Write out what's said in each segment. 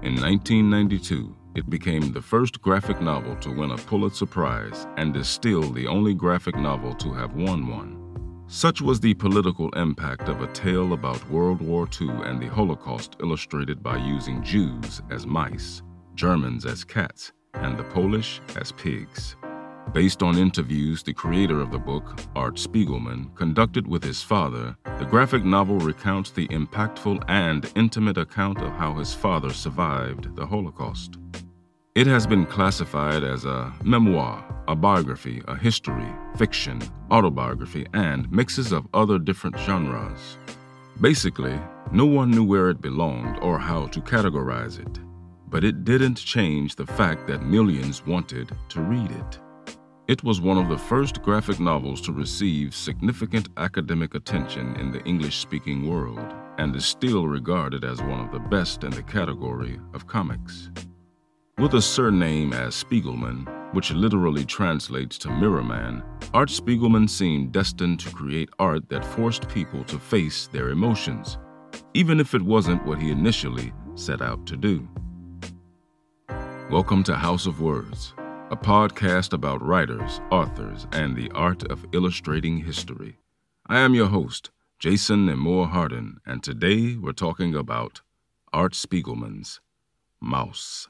In 1992, it became the first graphic novel to win a Pulitzer Prize and is still the only graphic novel to have won one. Such was the political impact of a tale about World War II and the Holocaust illustrated by using Jews as mice, Germans as cats, and the Polish as pigs. Based on interviews the creator of the book, Art Spiegelman, conducted with his father, the graphic novel recounts the impactful and intimate account of how his father survived the Holocaust. It has been classified as a memoir, a biography, a history, fiction, autobiography, and mixes of other different genres. Basically, no one knew where it belonged or how to categorize it, but it didn't change the fact that millions wanted to read it. It was one of the first graphic novels to receive significant academic attention in the English speaking world and is still regarded as one of the best in the category of comics. With a surname as Spiegelman, which literally translates to Mirror Man, Art Spiegelman seemed destined to create art that forced people to face their emotions, even if it wasn't what he initially set out to do. Welcome to House of Words a podcast about writers, authors, and the art of illustrating history. I am your host, Jason Moore Hardin, and today we're talking about Art Spiegelman's Maus.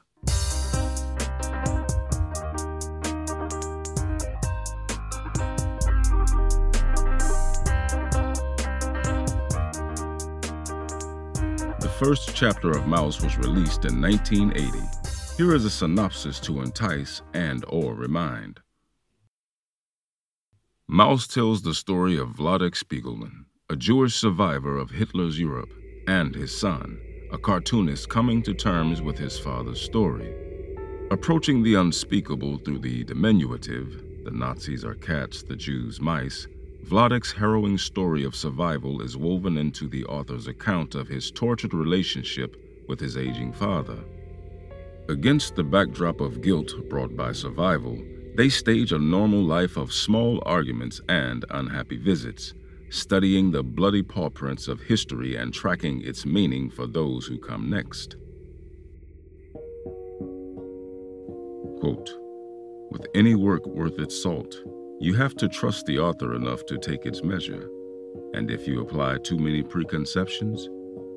The first chapter of Maus was released in 1980 here is a synopsis to entice and or remind. Maus tells the story of Vladek Spiegelman, a Jewish survivor of Hitler's Europe, and his son, a cartoonist coming to terms with his father's story. Approaching the unspeakable through the diminutive, the Nazis are cats, the Jews mice, Vladek's harrowing story of survival is woven into the author's account of his tortured relationship with his aging father. Against the backdrop of guilt brought by survival, they stage a normal life of small arguments and unhappy visits, studying the bloody paw prints of history and tracking its meaning for those who come next. Quote, With any work worth its salt, you have to trust the author enough to take its measure, and if you apply too many preconceptions,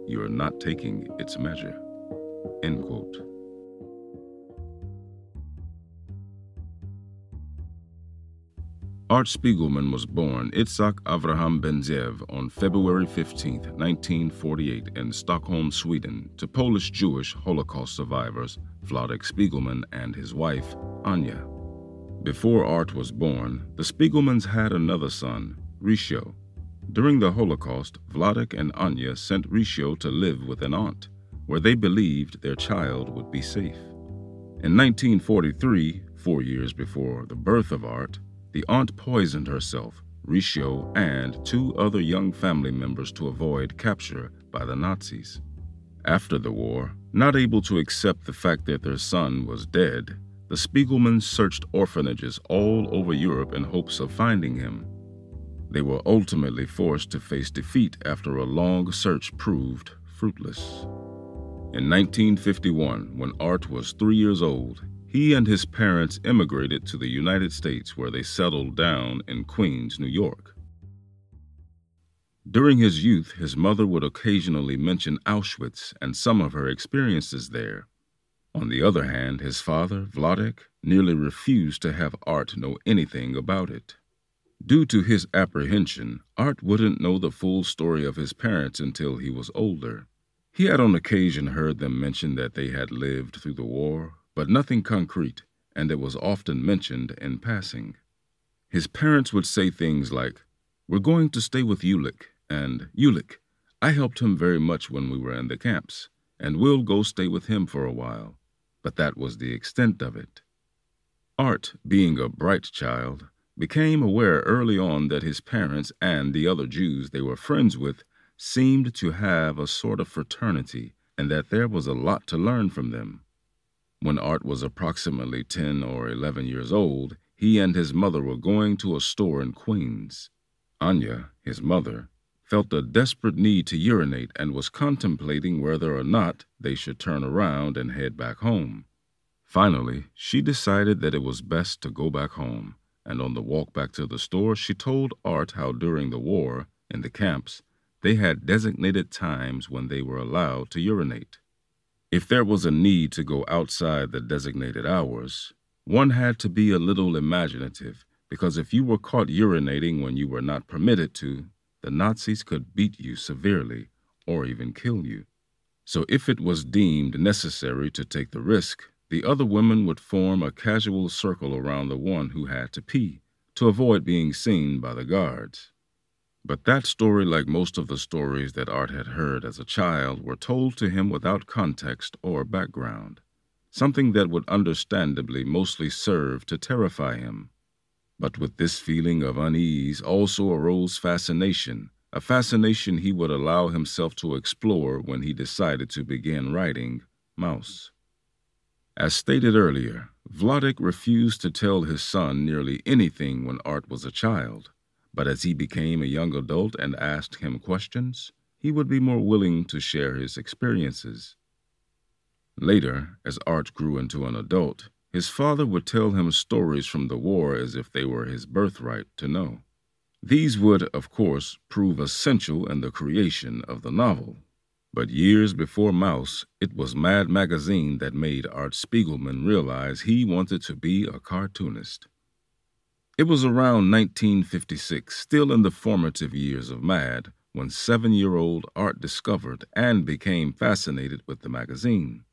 you are not taking its measure. End quote. Art Spiegelman was born Itzhak Avraham Benzev on February 15, 1948, in Stockholm, Sweden, to Polish Jewish Holocaust survivors Vladek Spiegelman and his wife, Anya. Before Art was born, the Spiegelmans had another son, Richieu. During the Holocaust, Vladek and Anya sent Richieu to live with an aunt, where they believed their child would be safe. In 1943, four years before the birth of Art, the aunt poisoned herself, Richieu, and two other young family members to avoid capture by the Nazis. After the war, not able to accept the fact that their son was dead, the Spiegelmans searched orphanages all over Europe in hopes of finding him. They were ultimately forced to face defeat after a long search proved fruitless. In 1951, when Art was three years old, he and his parents immigrated to the United States where they settled down in Queens, New York. During his youth, his mother would occasionally mention Auschwitz and some of her experiences there. On the other hand, his father, Vladek, nearly refused to have Art know anything about it. Due to his apprehension, Art wouldn't know the full story of his parents until he was older. He had on occasion heard them mention that they had lived through the war, but nothing concrete, and it was often mentioned in passing. His parents would say things like, We're going to stay with Ulick, and Ulick, I helped him very much when we were in the camps, and we'll go stay with him for a while. But that was the extent of it. Art, being a bright child, became aware early on that his parents and the other Jews they were friends with seemed to have a sort of fraternity and that there was a lot to learn from them. When Art was approximately 10 or 11 years old, he and his mother were going to a store in Queens. Anya, his mother, felt a desperate need to urinate and was contemplating whether or not they should turn around and head back home. Finally, she decided that it was best to go back home, and on the walk back to the store, she told Art how during the war, in the camps, they had designated times when they were allowed to urinate. If there was a need to go outside the designated hours, one had to be a little imaginative because if you were caught urinating when you were not permitted to, the Nazis could beat you severely or even kill you. So if it was deemed necessary to take the risk, the other women would form a casual circle around the one who had to pee to avoid being seen by the guards. But that story, like most of the stories that Art had heard as a child, were told to him without context or background, something that would understandably mostly serve to terrify him. But with this feeling of unease also arose fascination, a fascination he would allow himself to explore when he decided to begin writing Maus. As stated earlier, Vladek refused to tell his son nearly anything when Art was a child. But as he became a young adult and asked him questions, he would be more willing to share his experiences. Later, as Art grew into an adult, his father would tell him stories from the war as if they were his birthright to know. These would, of course, prove essential in the creation of the novel. But years before Maus, it was Mad Magazine that made Art Spiegelman realize he wanted to be a cartoonist. It was around 1956, still in the formative years of MAD, when seven year old Art discovered and became fascinated with the magazine.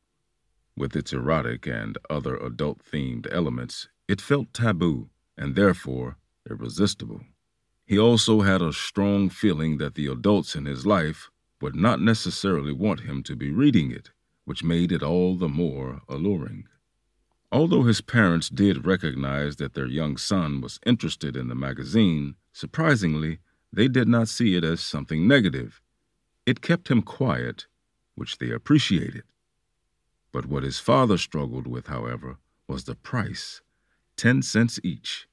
With its erotic and other adult themed elements, it felt taboo and therefore irresistible. He also had a strong feeling that the adults in his life would not necessarily want him to be reading it, which made it all the more alluring. Although his parents did recognize that their young son was interested in the magazine, surprisingly, they did not see it as something negative. It kept him quiet, which they appreciated. But what his father struggled with, however, was the price 10 cents each.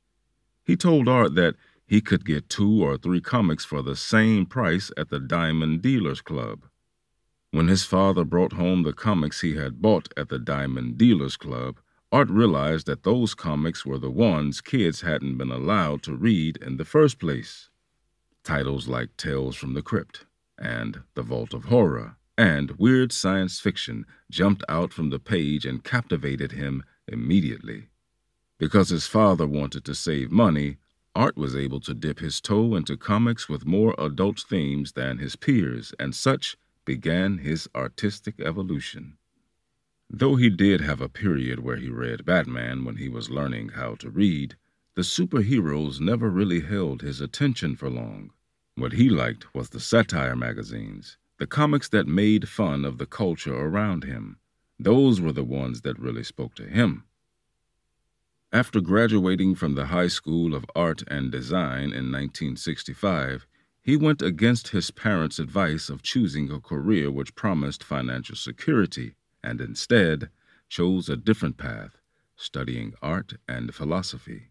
He told Art that he could get two or three comics for the same price at the Diamond Dealers Club. When his father brought home the comics he had bought at the Diamond Dealers Club, Art realized that those comics were the ones kids hadn't been allowed to read in the first place. Titles like Tales from the Crypt and The Vault of Horror and weird science fiction jumped out from the page and captivated him immediately. Because his father wanted to save money, Art was able to dip his toe into comics with more adult themes than his peers, and such began his artistic evolution. Though he did have a period where he read Batman when he was learning how to read, the superheroes never really held his attention for long. What he liked was the satire magazines, the comics that made fun of the culture around him. Those were the ones that really spoke to him. After graduating from the High School of Art and Design in 1965, he went against his parents' advice of choosing a career which promised financial security and instead chose a different path, studying art and philosophy.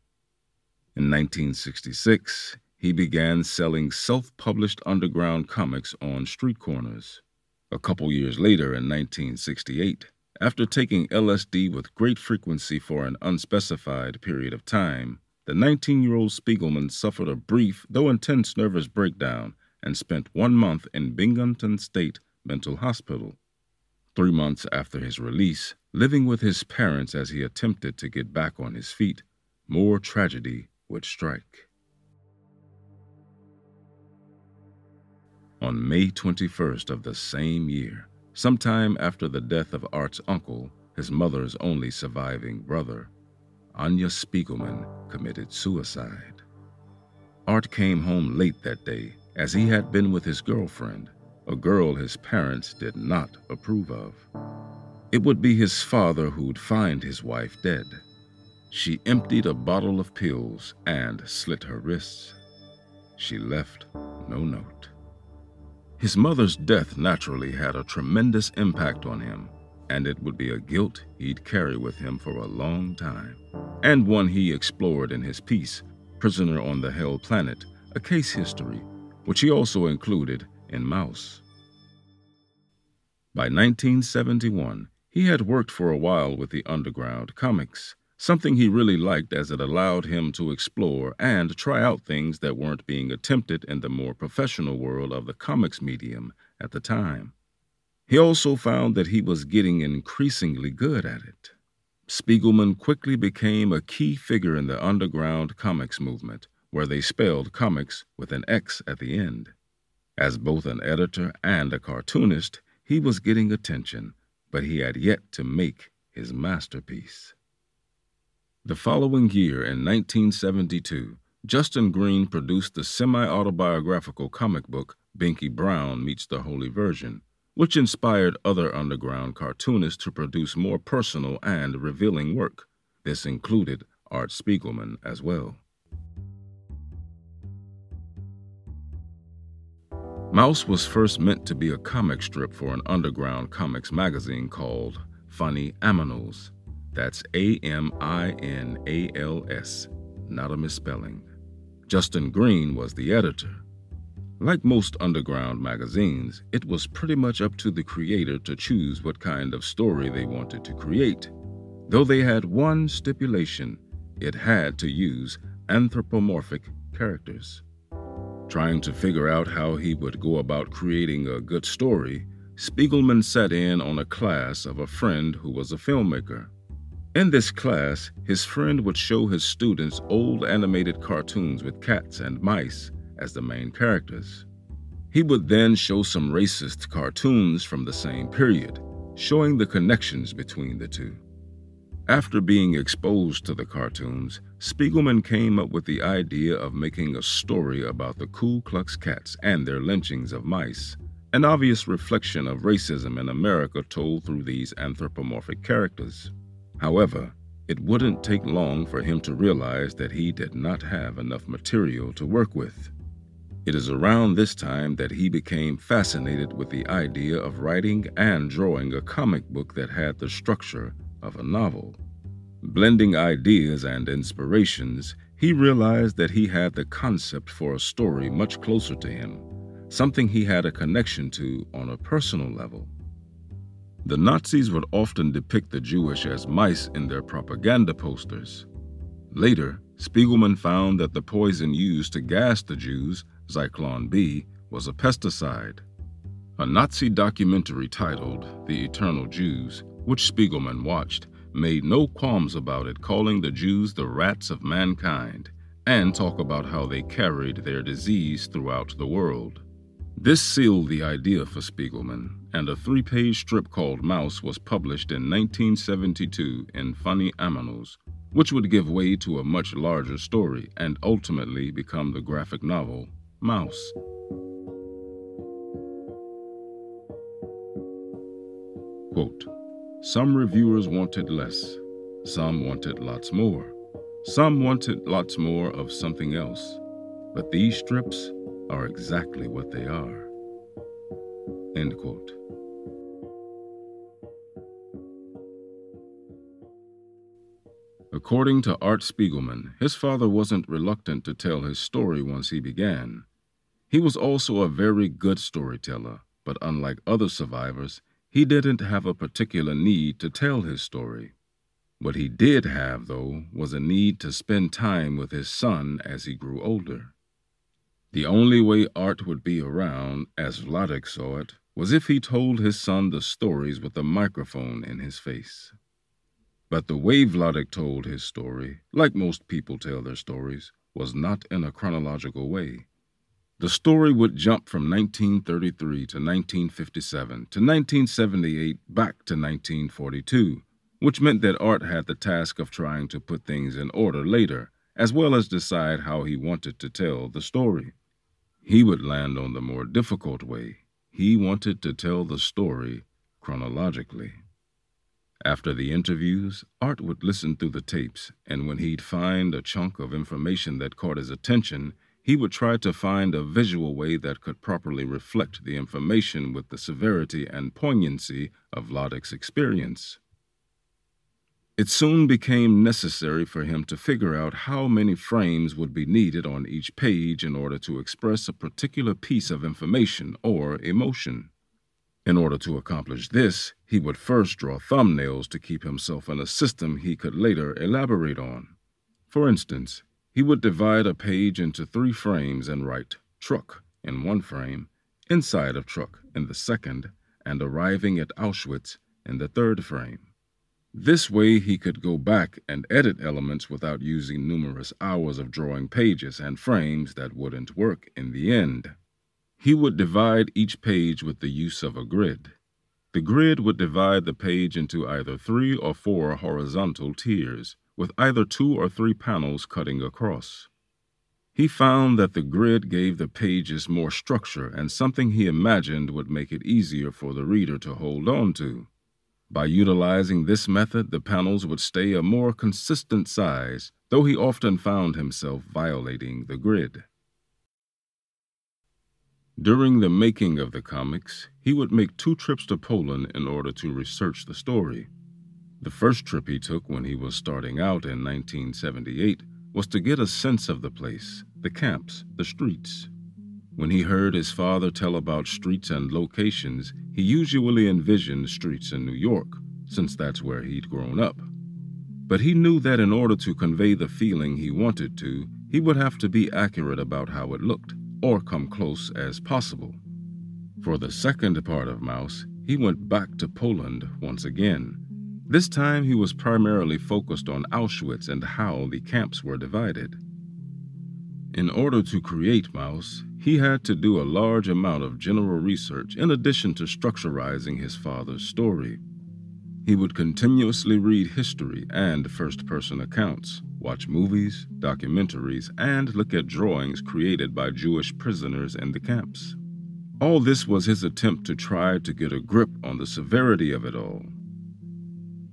In 1966, he began selling self published underground comics on street corners. A couple years later, in 1968, after taking LSD with great frequency for an unspecified period of time, the 19 year old Spiegelman suffered a brief, though intense, nervous breakdown and spent one month in Binghamton State Mental Hospital. Three months after his release, living with his parents as he attempted to get back on his feet, more tragedy would strike. On May 21st of the same year, sometime after the death of Art's uncle, his mother's only surviving brother, Anya Spiegelman committed suicide. Art came home late that day, as he had been with his girlfriend, a girl his parents did not approve of. It would be his father who'd find his wife dead. She emptied a bottle of pills and slit her wrists. She left no note. His mother's death naturally had a tremendous impact on him, and it would be a guilt he'd carry with him for a long time, and one he explored in his piece, Prisoner on the Hell Planet, a case history which he also included in Maus. By 1971, he had worked for a while with the underground comics, something he really liked as it allowed him to explore and try out things that weren't being attempted in the more professional world of the comics medium at the time. He also found that he was getting increasingly good at it. Spiegelman quickly became a key figure in the underground comics movement, where they spelled comics with an X at the end. As both an editor and a cartoonist, he was getting attention, but he had yet to make his masterpiece. The following year, in 1972, Justin Green produced the semi autobiographical comic book Binky Brown Meets the Holy Virgin, which inspired other underground cartoonists to produce more personal and revealing work. This included Art Spiegelman as well. Maus was first meant to be a comic strip for an underground comics magazine called Funny Aminals. That's A M I N A L S, not a misspelling. Justin Green was the editor. Like most underground magazines, it was pretty much up to the creator to choose what kind of story they wanted to create. Though they had one stipulation it had to use anthropomorphic characters. Trying to figure out how he would go about creating a good story, Spiegelman sat in on a class of a friend who was a filmmaker. In this class, his friend would show his students old animated cartoons with cats and mice as the main characters. He would then show some racist cartoons from the same period, showing the connections between the two. After being exposed to the cartoons, Spiegelman came up with the idea of making a story about the Ku Klux Cats and their lynchings of mice, an obvious reflection of racism in America told through these anthropomorphic characters. However, it wouldn't take long for him to realize that he did not have enough material to work with. It is around this time that he became fascinated with the idea of writing and drawing a comic book that had the structure of a novel. Blending ideas and inspirations, he realized that he had the concept for a story much closer to him, something he had a connection to on a personal level. The Nazis would often depict the Jewish as mice in their propaganda posters. Later, Spiegelman found that the poison used to gas the Jews Zyklon B, was a pesticide. A Nazi documentary titled The Eternal Jews, which Spiegelman watched, made no qualms about it, calling the Jews the rats of mankind, and talk about how they carried their disease throughout the world. This sealed the idea for Spiegelman, and a three page strip called Maus was published in 1972 in Funny Aminals, which would give way to a much larger story and ultimately become the graphic novel Maus. Quote, some reviewers wanted less, some wanted lots more, some wanted lots more of something else, but these strips are exactly what they are. End quote. According to Art Spiegelman, his father wasn't reluctant to tell his story once he began. He was also a very good storyteller, but unlike other survivors, he didn't have a particular need to tell his story. What he did have, though, was a need to spend time with his son as he grew older. The only way Art would be around, as Vladek saw it, was if he told his son the stories with a microphone in his face. But the way Vladek told his story, like most people tell their stories, was not in a chronological way. The story would jump from 1933 to 1957 to 1978 back to 1942, which meant that Art had the task of trying to put things in order later, as well as decide how he wanted to tell the story. He would land on the more difficult way. He wanted to tell the story chronologically. After the interviews, Art would listen through the tapes, and when he'd find a chunk of information that caught his attention, he would try to find a visual way that could properly reflect the information with the severity and poignancy of Vladek's experience. It soon became necessary for him to figure out how many frames would be needed on each page in order to express a particular piece of information or emotion. In order to accomplish this, he would first draw thumbnails to keep himself in a system he could later elaborate on. For instance, he would divide a page into three frames and write truck in one frame, inside of truck in the second, and arriving at Auschwitz in the third frame. This way, he could go back and edit elements without using numerous hours of drawing pages and frames that wouldn't work in the end. He would divide each page with the use of a grid. The grid would divide the page into either three or four horizontal tiers, with either two or three panels cutting across. He found that the grid gave the pages more structure and something he imagined would make it easier for the reader to hold on to. By utilizing this method, the panels would stay a more consistent size, though he often found himself violating the grid. During the making of the comics, he would make two trips to Poland in order to research the story. The first trip he took when he was starting out in 1978 was to get a sense of the place, the camps, the streets. When he heard his father tell about streets and locations, he usually envisioned streets in New York, since that's where he'd grown up. But he knew that in order to convey the feeling he wanted to, he would have to be accurate about how it looked, or come close as possible. For the second part of Maus, he went back to Poland once again. This time he was primarily focused on Auschwitz and how the camps were divided. In order to create Maus, he had to do a large amount of general research in addition to structurizing his father's story. He would continuously read history and first person accounts, watch movies, documentaries, and look at drawings created by Jewish prisoners in the camps. All this was his attempt to try to get a grip on the severity of it all.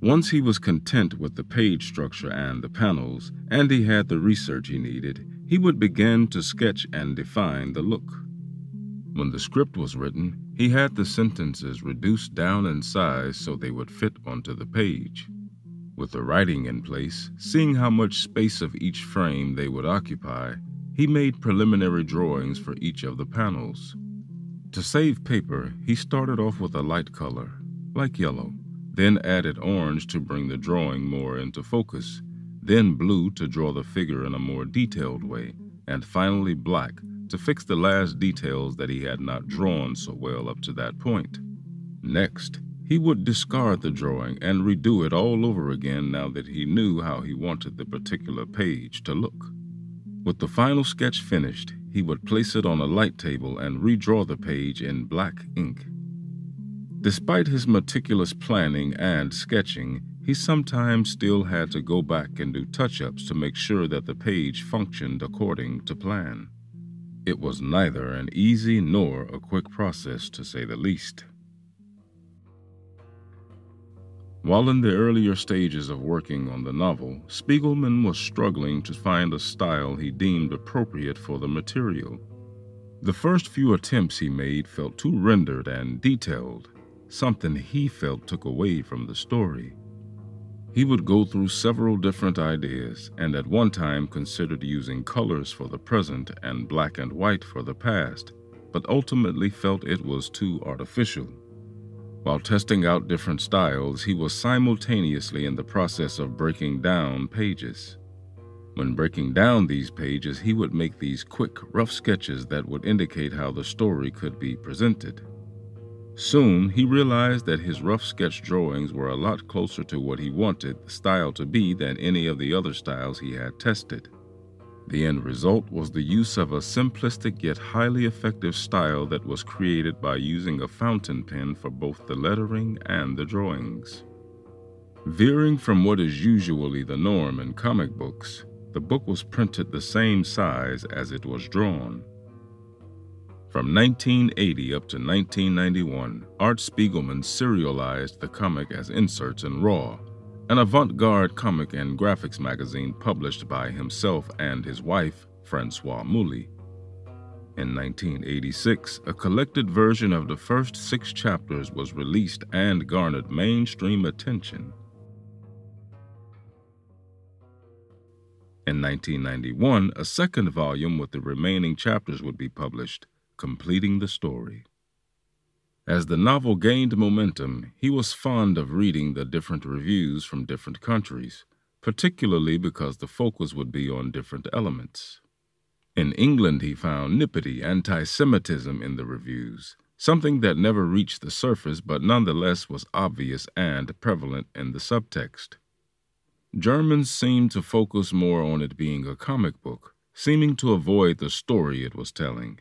Once he was content with the page structure and the panels, and he had the research he needed, he would begin to sketch and define the look. When the script was written, he had the sentences reduced down in size so they would fit onto the page. With the writing in place, seeing how much space of each frame they would occupy, he made preliminary drawings for each of the panels. To save paper, he started off with a light color, like yellow, then added orange to bring the drawing more into focus, then blue to draw the figure in a more detailed way, and finally black to fix the last details that he had not drawn so well up to that point. Next, he would discard the drawing and redo it all over again now that he knew how he wanted the particular page to look. With the final sketch finished, he would place it on a light table and redraw the page in black ink. Despite his meticulous planning and sketching, he sometimes still had to go back and do touch ups to make sure that the page functioned according to plan. It was neither an easy nor a quick process, to say the least. While in the earlier stages of working on the novel, Spiegelman was struggling to find a style he deemed appropriate for the material. The first few attempts he made felt too rendered and detailed, something he felt took away from the story. He would go through several different ideas and at one time considered using colors for the present and black and white for the past, but ultimately felt it was too artificial. While testing out different styles, he was simultaneously in the process of breaking down pages. When breaking down these pages, he would make these quick, rough sketches that would indicate how the story could be presented. Soon, he realized that his rough sketch drawings were a lot closer to what he wanted the style to be than any of the other styles he had tested. The end result was the use of a simplistic yet highly effective style that was created by using a fountain pen for both the lettering and the drawings. Veering from what is usually the norm in comic books, the book was printed the same size as it was drawn. From 1980 up to 1991, Art Spiegelman serialized the comic as inserts in Raw, an avant garde comic and graphics magazine published by himself and his wife, Francoise Mouly. In 1986, a collected version of the first six chapters was released and garnered mainstream attention. In 1991, a second volume with the remaining chapters would be published, completing the story. As the novel gained momentum, he was fond of reading the different reviews from different countries, particularly because the focus would be on different elements. In England, he found nippity anti Semitism in the reviews, something that never reached the surface but nonetheless was obvious and prevalent in the subtext. Germans seemed to focus more on it being a comic book, seeming to avoid the story it was telling.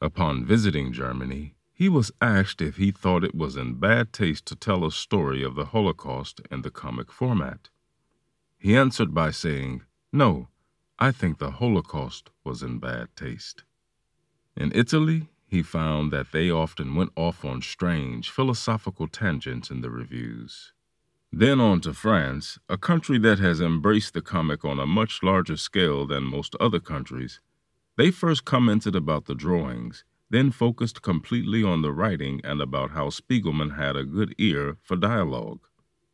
Upon visiting Germany, he was asked if he thought it was in bad taste to tell a story of the Holocaust in the comic format. He answered by saying, No, I think the Holocaust was in bad taste. In Italy, he found that they often went off on strange philosophical tangents in the reviews. Then on to France, a country that has embraced the comic on a much larger scale than most other countries. They first commented about the drawings then focused completely on the writing and about how Spiegelman had a good ear for dialogue.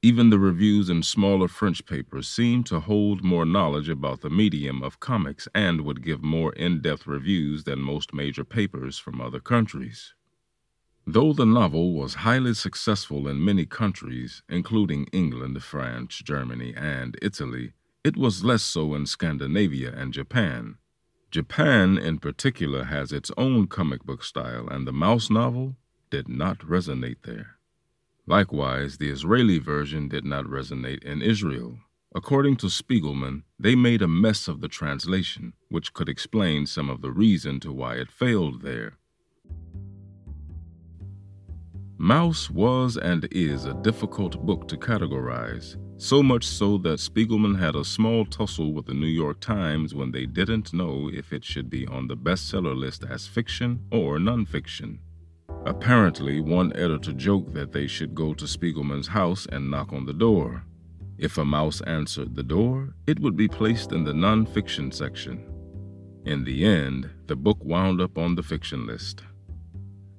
Even the reviews in smaller French papers seemed to hold more knowledge about the medium of comics and would give more in depth reviews than most major papers from other countries. Though the novel was highly successful in many countries, including England, France, Germany, and Italy, it was less so in Scandinavia and Japan. Japan, in particular, has its own comic book style, and the mouse novel did not resonate there. Likewise, the Israeli version did not resonate in Israel. According to Spiegelman, they made a mess of the translation, which could explain some of the reason to why it failed there. Maus was and is a difficult book to categorize, so much so that Spiegelman had a small tussle with the New York Times when they didn't know if it should be on the bestseller list as fiction or nonfiction. Apparently, one editor joked that they should go to Spiegelman's house and knock on the door. If a mouse answered the door, it would be placed in the nonfiction section. In the end, the book wound up on the fiction list.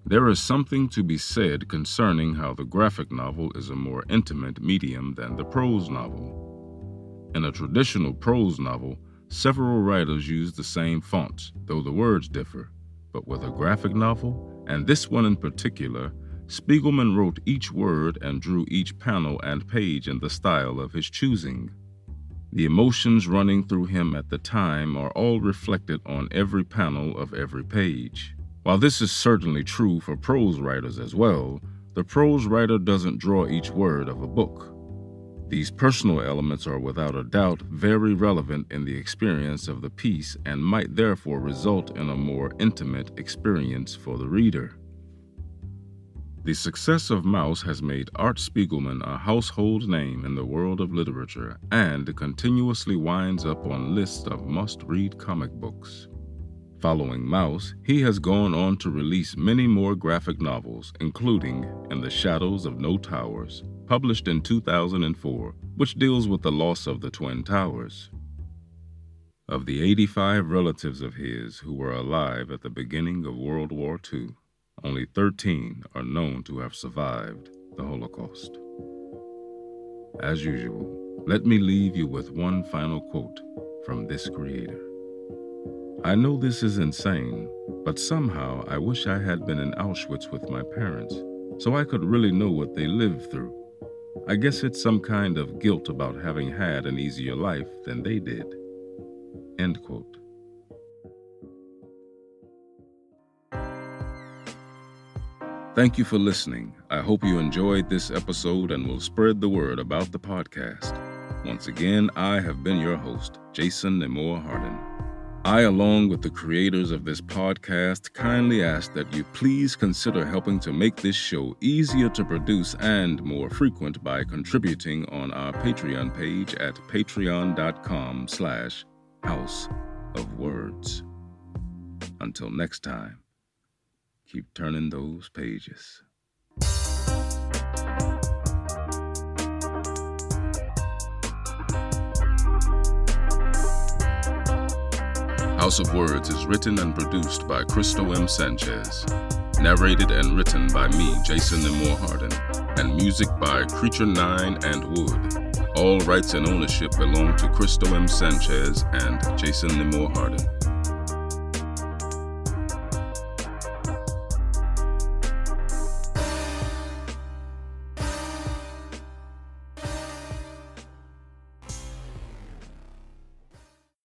There is something to be said concerning how the graphic novel is a more intimate medium than the prose novel. In a traditional prose novel, several writers use the same fonts, though the words differ. But with a graphic novel, and this one in particular, Spiegelman wrote each word and drew each panel and page in the style of his choosing. The emotions running through him at the time are all reflected on every panel of every page. While this is certainly true for prose writers as well, the prose writer doesn't draw each word of a book. These personal elements are without a doubt very relevant in the experience of the piece and might therefore result in a more intimate experience for the reader. The success of Maus has made Art Spiegelman a household name in the world of literature and continuously winds up on lists of must read comic books. Following Maus, he has gone on to release many more graphic novels, including In the Shadows of No Towers, published in 2004, which deals with the loss of the Twin Towers. Of the 85 relatives of his who were alive at the beginning of World War II, only 13 are known to have survived the Holocaust. As usual, let me leave you with one final quote from this creator. I know this is insane, but somehow I wish I had been in Auschwitz with my parents so I could really know what they lived through. I guess it's some kind of guilt about having had an easier life than they did. End quote. Thank you for listening. I hope you enjoyed this episode and will spread the word about the podcast. Once again, I have been your host, Jason Nemore Hardin. I, along with the creators of this podcast, kindly ask that you please consider helping to make this show easier to produce and more frequent by contributing on our Patreon page at patreon.com slash house of words. Until next time, keep turning those pages. House of Words is written and produced by Cristo M. Sanchez. Narrated and written by me, Jason Nemore Hardin. And music by Creature 9 and Wood. All rights and ownership belong to Cristo M. Sanchez and Jason Limore Harden.